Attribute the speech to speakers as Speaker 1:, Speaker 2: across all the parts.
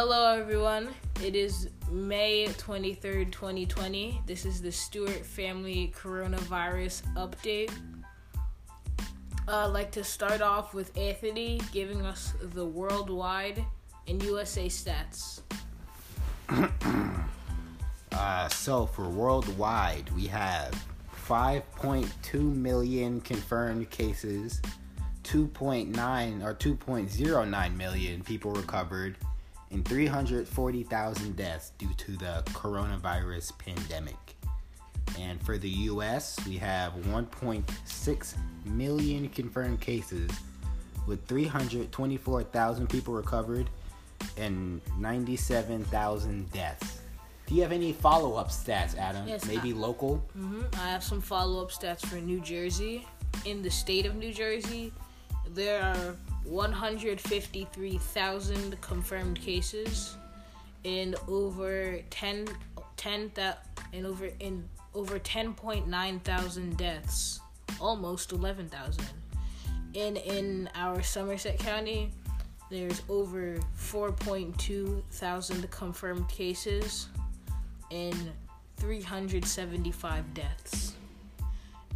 Speaker 1: Hello, everyone. It is May 23rd, 2020. This is the Stewart family coronavirus update. I'd like to start off with Anthony giving us the worldwide and USA stats.
Speaker 2: Uh, so for worldwide, we have 5.2 million confirmed cases, 2.9 or 2.09 million people recovered, and 340,000 deaths due to the coronavirus pandemic. And for the US, we have 1.6 million confirmed cases with 324,000 people recovered and 97,000 deaths. Do you have any follow up stats, Adam?
Speaker 1: Yes,
Speaker 2: Maybe
Speaker 1: I-
Speaker 2: local?
Speaker 1: hmm I have some follow up stats for New Jersey. In the state of New Jersey, there are 153,000 confirmed cases and over 10, 10 that and over in over 10.9 thousand deaths, almost 11,000. And in our Somerset County, there's over 4.2 thousand confirmed cases and 375 deaths.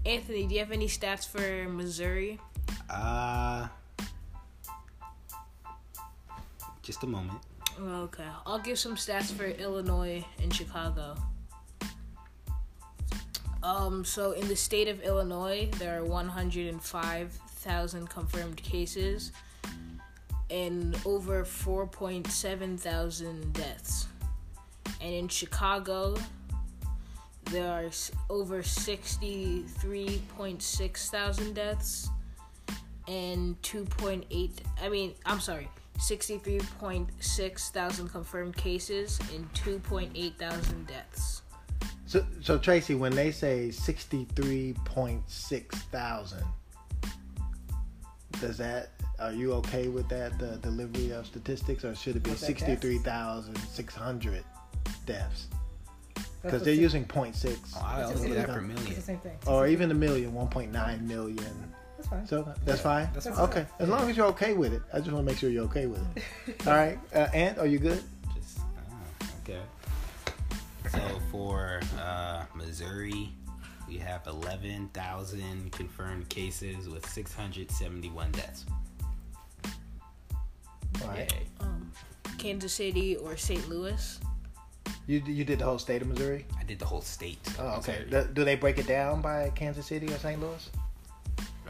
Speaker 1: Anthony, do you have any stats for Missouri?
Speaker 2: Uh, just a moment.
Speaker 1: Okay, I'll give some stats for Illinois and Chicago. Um, so in the state of Illinois, there are 105,000 confirmed cases and over 4.7 thousand deaths. And in Chicago, there are over 63.6 thousand deaths and 2.8 I mean, I'm sorry, 63.6 thousand confirmed cases and 2.8 thousand deaths.
Speaker 3: So, so Tracy, when they say sixty-three point six thousand, does that? Are you okay with that the delivery of statistics, or should it be
Speaker 4: With that deaths?
Speaker 3: sixty-three thousand six hundred deaths? Because they're
Speaker 4: same-
Speaker 3: using 0.6,
Speaker 2: Oh, I
Speaker 4: it's
Speaker 2: only
Speaker 4: the
Speaker 2: that per
Speaker 4: thing. It's the
Speaker 2: million.
Speaker 4: same thing.
Speaker 3: or even a million, 1.9 million.
Speaker 4: That's fine.
Speaker 3: So that's fine.
Speaker 2: That's
Speaker 4: That's
Speaker 2: fine.
Speaker 3: Okay, as long as you're okay with it. I just want to make sure you're okay with it. All right, uh, Ant, are you good?
Speaker 2: Just, ah, okay. So for uh, Missouri, we have 11,000 confirmed cases with 671 deaths.
Speaker 3: All right.
Speaker 1: Um, Kansas City or St. Louis.
Speaker 3: You you did the whole state of Missouri.
Speaker 2: I did the whole state.
Speaker 3: Oh, okay. Do, do they break it down by Kansas City or St. Louis?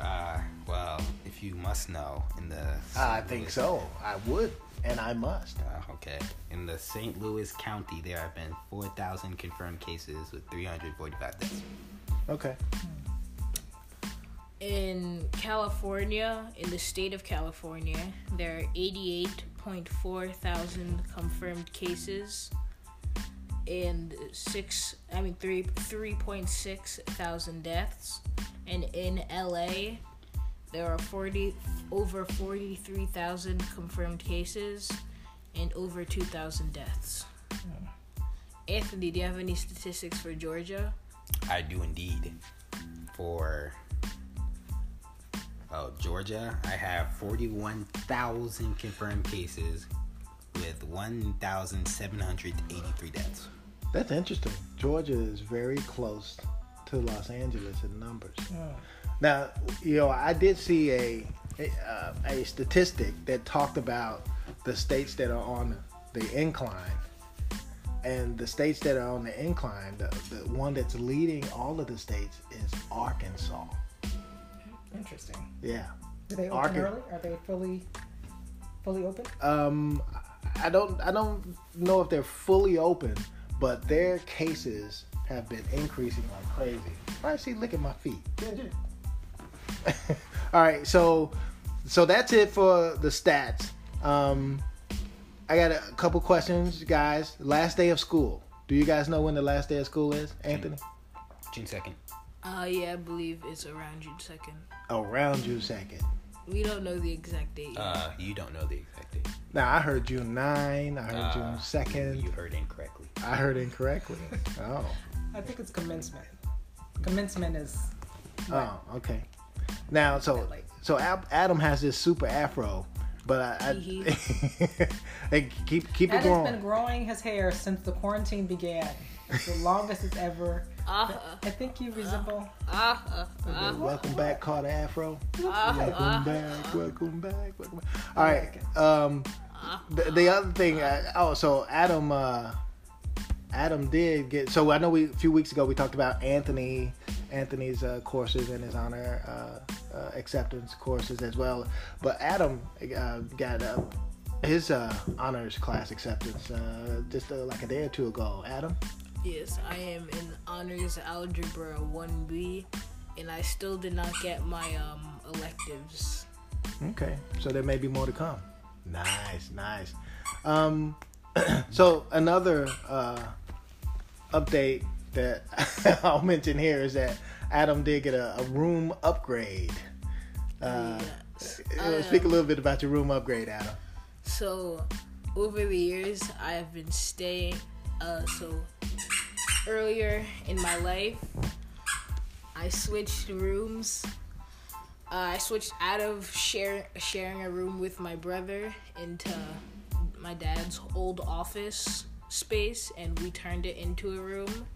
Speaker 2: Uh, well, if you must know, in the
Speaker 3: I
Speaker 2: St.
Speaker 3: think
Speaker 2: Louis-
Speaker 3: so. I would, and I must.
Speaker 2: Uh, okay. In the St. Louis County, there have been 4,000 confirmed cases with 345 deaths.
Speaker 3: Okay.
Speaker 1: In California, in the state of California, there are 88.4 thousand confirmed cases and six, I mean three, 3.6 thousand deaths. And in LA, there are 40 over 43,000 confirmed cases and over 2,000 deaths. Anthony, do you have any statistics for Georgia?
Speaker 2: I do indeed. For oh Georgia, I have forty-one thousand confirmed cases with one thousand seven hundred eighty-three deaths.
Speaker 3: That's interesting. Georgia is very close to Los Angeles in numbers.
Speaker 4: Oh.
Speaker 3: Now, you know, I did see a a, uh, a statistic that talked about the states that are on the incline, and the states that are on the incline, the, the one that's leading all of the states is Arkansas.
Speaker 4: Interesting.
Speaker 3: Yeah.
Speaker 4: Do they open
Speaker 3: Arca-
Speaker 4: early? Are they fully fully open?
Speaker 3: Um, I don't I don't know if they're fully open, but their cases have been increasing like crazy. I see. Look at my feet. All right, so so that's it for the stats. Um, I got a couple questions, guys. Last day of school. Do you guys know when the last day of school is, Anthony?
Speaker 2: June second.
Speaker 1: Uh, yeah, I believe it's around June 2nd.
Speaker 3: Around June second.
Speaker 1: We don't know the exact date. yet.
Speaker 2: Uh, you don't know the exact date.
Speaker 3: Now I heard June nine. I heard
Speaker 2: Uh,
Speaker 3: June second.
Speaker 2: You heard incorrectly.
Speaker 3: I heard incorrectly. Oh.
Speaker 4: I think it's commencement. Commencement is
Speaker 3: Oh, okay. Now, so so Adam has this super afro. But I, I
Speaker 1: Hee
Speaker 3: hey, keep keep it
Speaker 4: Adam's
Speaker 3: going.
Speaker 4: been growing his hair since the quarantine began. It's the longest it's ever.
Speaker 1: Uh,
Speaker 4: I think you resemble.
Speaker 1: uh, uh, uh,
Speaker 3: welcome back, Kotter Afro.
Speaker 1: uh,
Speaker 3: Welcome
Speaker 1: uh,
Speaker 3: back, welcome back, welcome back. All right. Um, the, the other thing. Uh, oh, so Adam. Uh, Adam did get. So I know we a few weeks ago we talked about Anthony, Anthony's uh, courses and his honor uh, uh, acceptance courses as well. But Adam uh, got uh, his uh, honors class acceptance uh, just uh, like a day or two ago. Adam.
Speaker 1: Yes, I am in honors algebra 1B, and I still did not get my um electives.
Speaker 3: Okay, so there may be more to come. Nice, nice. Um, so another uh, update that I'll mention here is that Adam did get a, a room upgrade. Uh,
Speaker 1: Yes.
Speaker 3: uh, speak a little bit about your room upgrade, Adam.
Speaker 1: So, over the years, I have been staying. Uh, so earlier in my life, I switched rooms. Uh, I switched out of share, sharing a room with my brother into my dad's old office space, and we turned it into a room.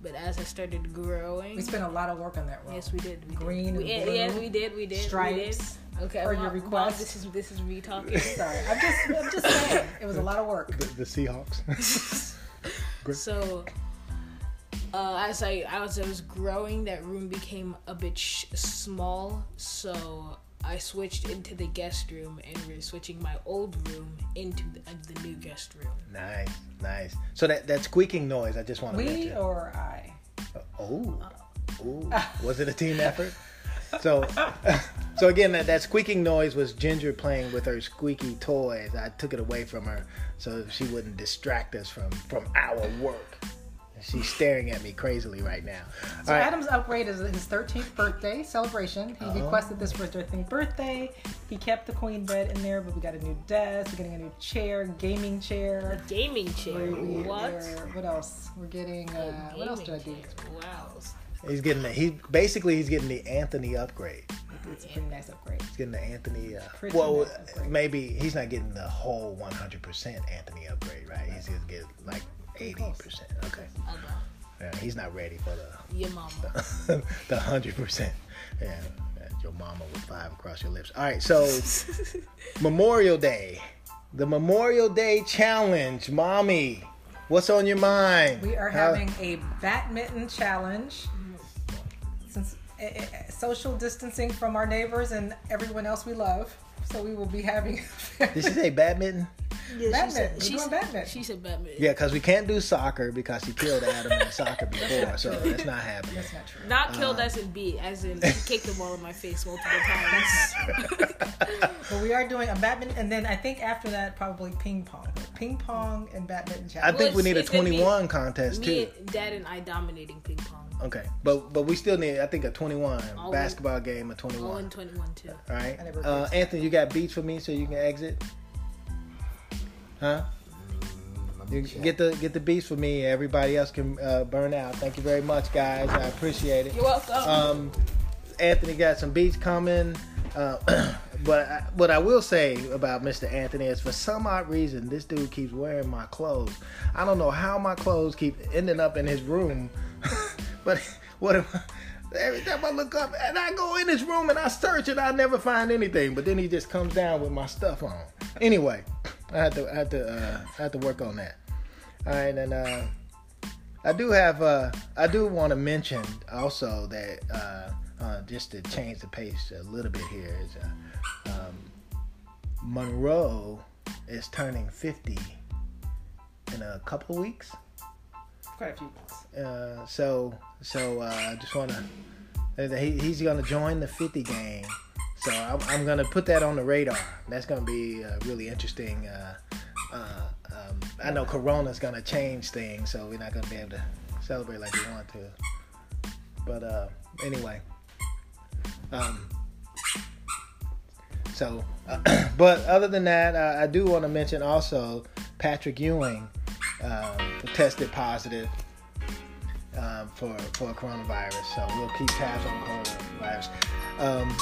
Speaker 1: But as I started growing,
Speaker 4: We spent a lot of work on that room.
Speaker 1: yes, we did. We
Speaker 4: Green
Speaker 1: did. We,
Speaker 4: and blue,
Speaker 1: yes, we did. We did.
Speaker 4: stripes.
Speaker 1: We did. Okay,
Speaker 4: per your
Speaker 1: Mom- Mom,
Speaker 4: request.
Speaker 1: this is this is me talking.
Speaker 4: Sorry, I'm just, I'm just saying. It was a lot of work.
Speaker 3: The, the Seahawks.
Speaker 1: So, uh, as I as I was growing, that room became a bit sh- small. So I switched into the guest room, and we're switching my old room into the, into the new guest room.
Speaker 3: nice, nice. So that that squeaking noise, I just want to
Speaker 4: We
Speaker 3: mention.
Speaker 4: or I?
Speaker 3: Uh, oh, oh, was it a team effort? So, so again, that, that squeaking noise was Ginger playing with her squeaky toys. I took it away from her so she wouldn't distract us from from our work. She's staring at me crazily right now.
Speaker 4: So
Speaker 3: All right.
Speaker 4: Adam's upgrade is his 13th birthday celebration. He
Speaker 3: Uh-huh.
Speaker 4: requested this for his 13th birthday. He kept the queen bed in there, but we got a new desk. We're getting a new chair, gaming chair.
Speaker 1: Gaming chair.
Speaker 4: We- we-
Speaker 1: What?
Speaker 4: we're- what else? We're getting. Uh, what else do I do?
Speaker 1: Wow.
Speaker 3: He's getting the, he basically he's getting the Anthony upgrade.
Speaker 4: It's a pretty nice upgrade.
Speaker 3: He's getting the Anthony. Uh,
Speaker 4: Pretty
Speaker 3: well,
Speaker 4: nice
Speaker 3: maybe he's not getting the whole 100% Anthony upgrade, right? He's gonna get like 80%. Okay.
Speaker 1: I know.
Speaker 3: Yeah, he's not ready for the
Speaker 1: Your mama.
Speaker 3: the hundred percent. Yeah, your mama with five across your lips. All right, so Memorial Day, the Memorial Day challenge, mommy. What's on your mind?
Speaker 4: We are
Speaker 3: How-
Speaker 4: having a badminton challenge. Since eh, social distancing from our neighbors and everyone else we love, so we will be having.
Speaker 3: Did she say badminton?
Speaker 4: Badminton. We're
Speaker 1: She
Speaker 4: doing
Speaker 1: said,
Speaker 4: badminton.
Speaker 1: she said badminton.
Speaker 3: Yeah, because we can't do soccer because she killed Adam in soccer before, so that's not happening.
Speaker 4: That's not true.
Speaker 1: Not killed
Speaker 3: Uh.
Speaker 1: as in beat, as in she kicked the ball in my face multiple times.
Speaker 4: But we are doing a Batman, and then I think after that probably ping pong. Ping pong and badminton
Speaker 3: I
Speaker 4: challenge.
Speaker 3: think we need a
Speaker 1: it's gonna be
Speaker 3: 21 contest
Speaker 1: Me,
Speaker 3: too.
Speaker 1: and dad, and I dominating ping pong.
Speaker 3: Okay, but but we still need I think a 21
Speaker 1: All in-
Speaker 3: basketball game of
Speaker 1: All
Speaker 3: 21.
Speaker 1: in 21 too.
Speaker 3: All right, uh, Anthony, you got beats for me so you can exit, huh? You get the get the beats for me. Everybody else can uh, burn out. Thank you very much, guys. I appreciate it.
Speaker 1: You're welcome.
Speaker 3: Um, Anthony got some beats coming. Uh, but I, what I will say about Mr. Anthony is, for some odd reason, this dude keeps wearing my clothes. I don't know how my clothes keep ending up in his room, but what if? Every time I look up and I go in his room and I search and I never find anything, but then he just comes down with my stuff on. Anyway, I had to I had to uh, I had to work on that. All right, and uh, I do have uh, I do want to mention also that uh, uh, just to change the pace a little bit here is uh, um, Monroe is turning 50 in a couple of weeks.
Speaker 4: Quite a few weeks.
Speaker 3: Uh, so so uh, I just want to he, he's gonna join the 50 gang. So I'm, I'm gonna put that on the radar. That's gonna be uh, really interesting. Uh, uh, um, I know Corona's gonna change things, so we're not gonna be able to celebrate like we want to. But uh, anyway, um, so but other than that, uh, I do want to mention also Patrick Ewing um, tested positive um, for for coronavirus. So we'll keep tabs on coronavirus. Um,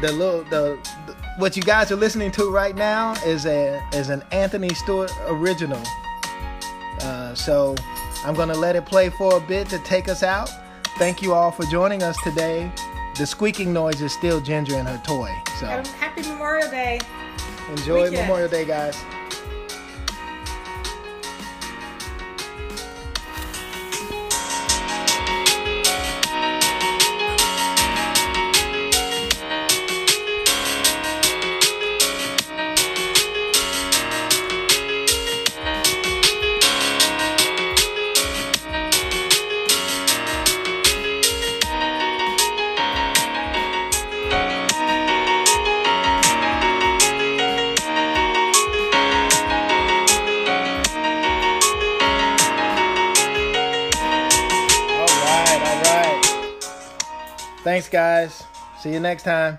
Speaker 3: the little the, the what you guys are listening to right now is a is an Anthony Stewart original. Uh, so I'm gonna let it play for a bit to take us out. Thank you all for joining us today. The squeaking noise is still Ginger and her toy. So
Speaker 4: Happy Memorial Day.
Speaker 3: enjoy
Speaker 4: weekend.
Speaker 3: Memorial Day, guys. Thanks, guys. See you next time.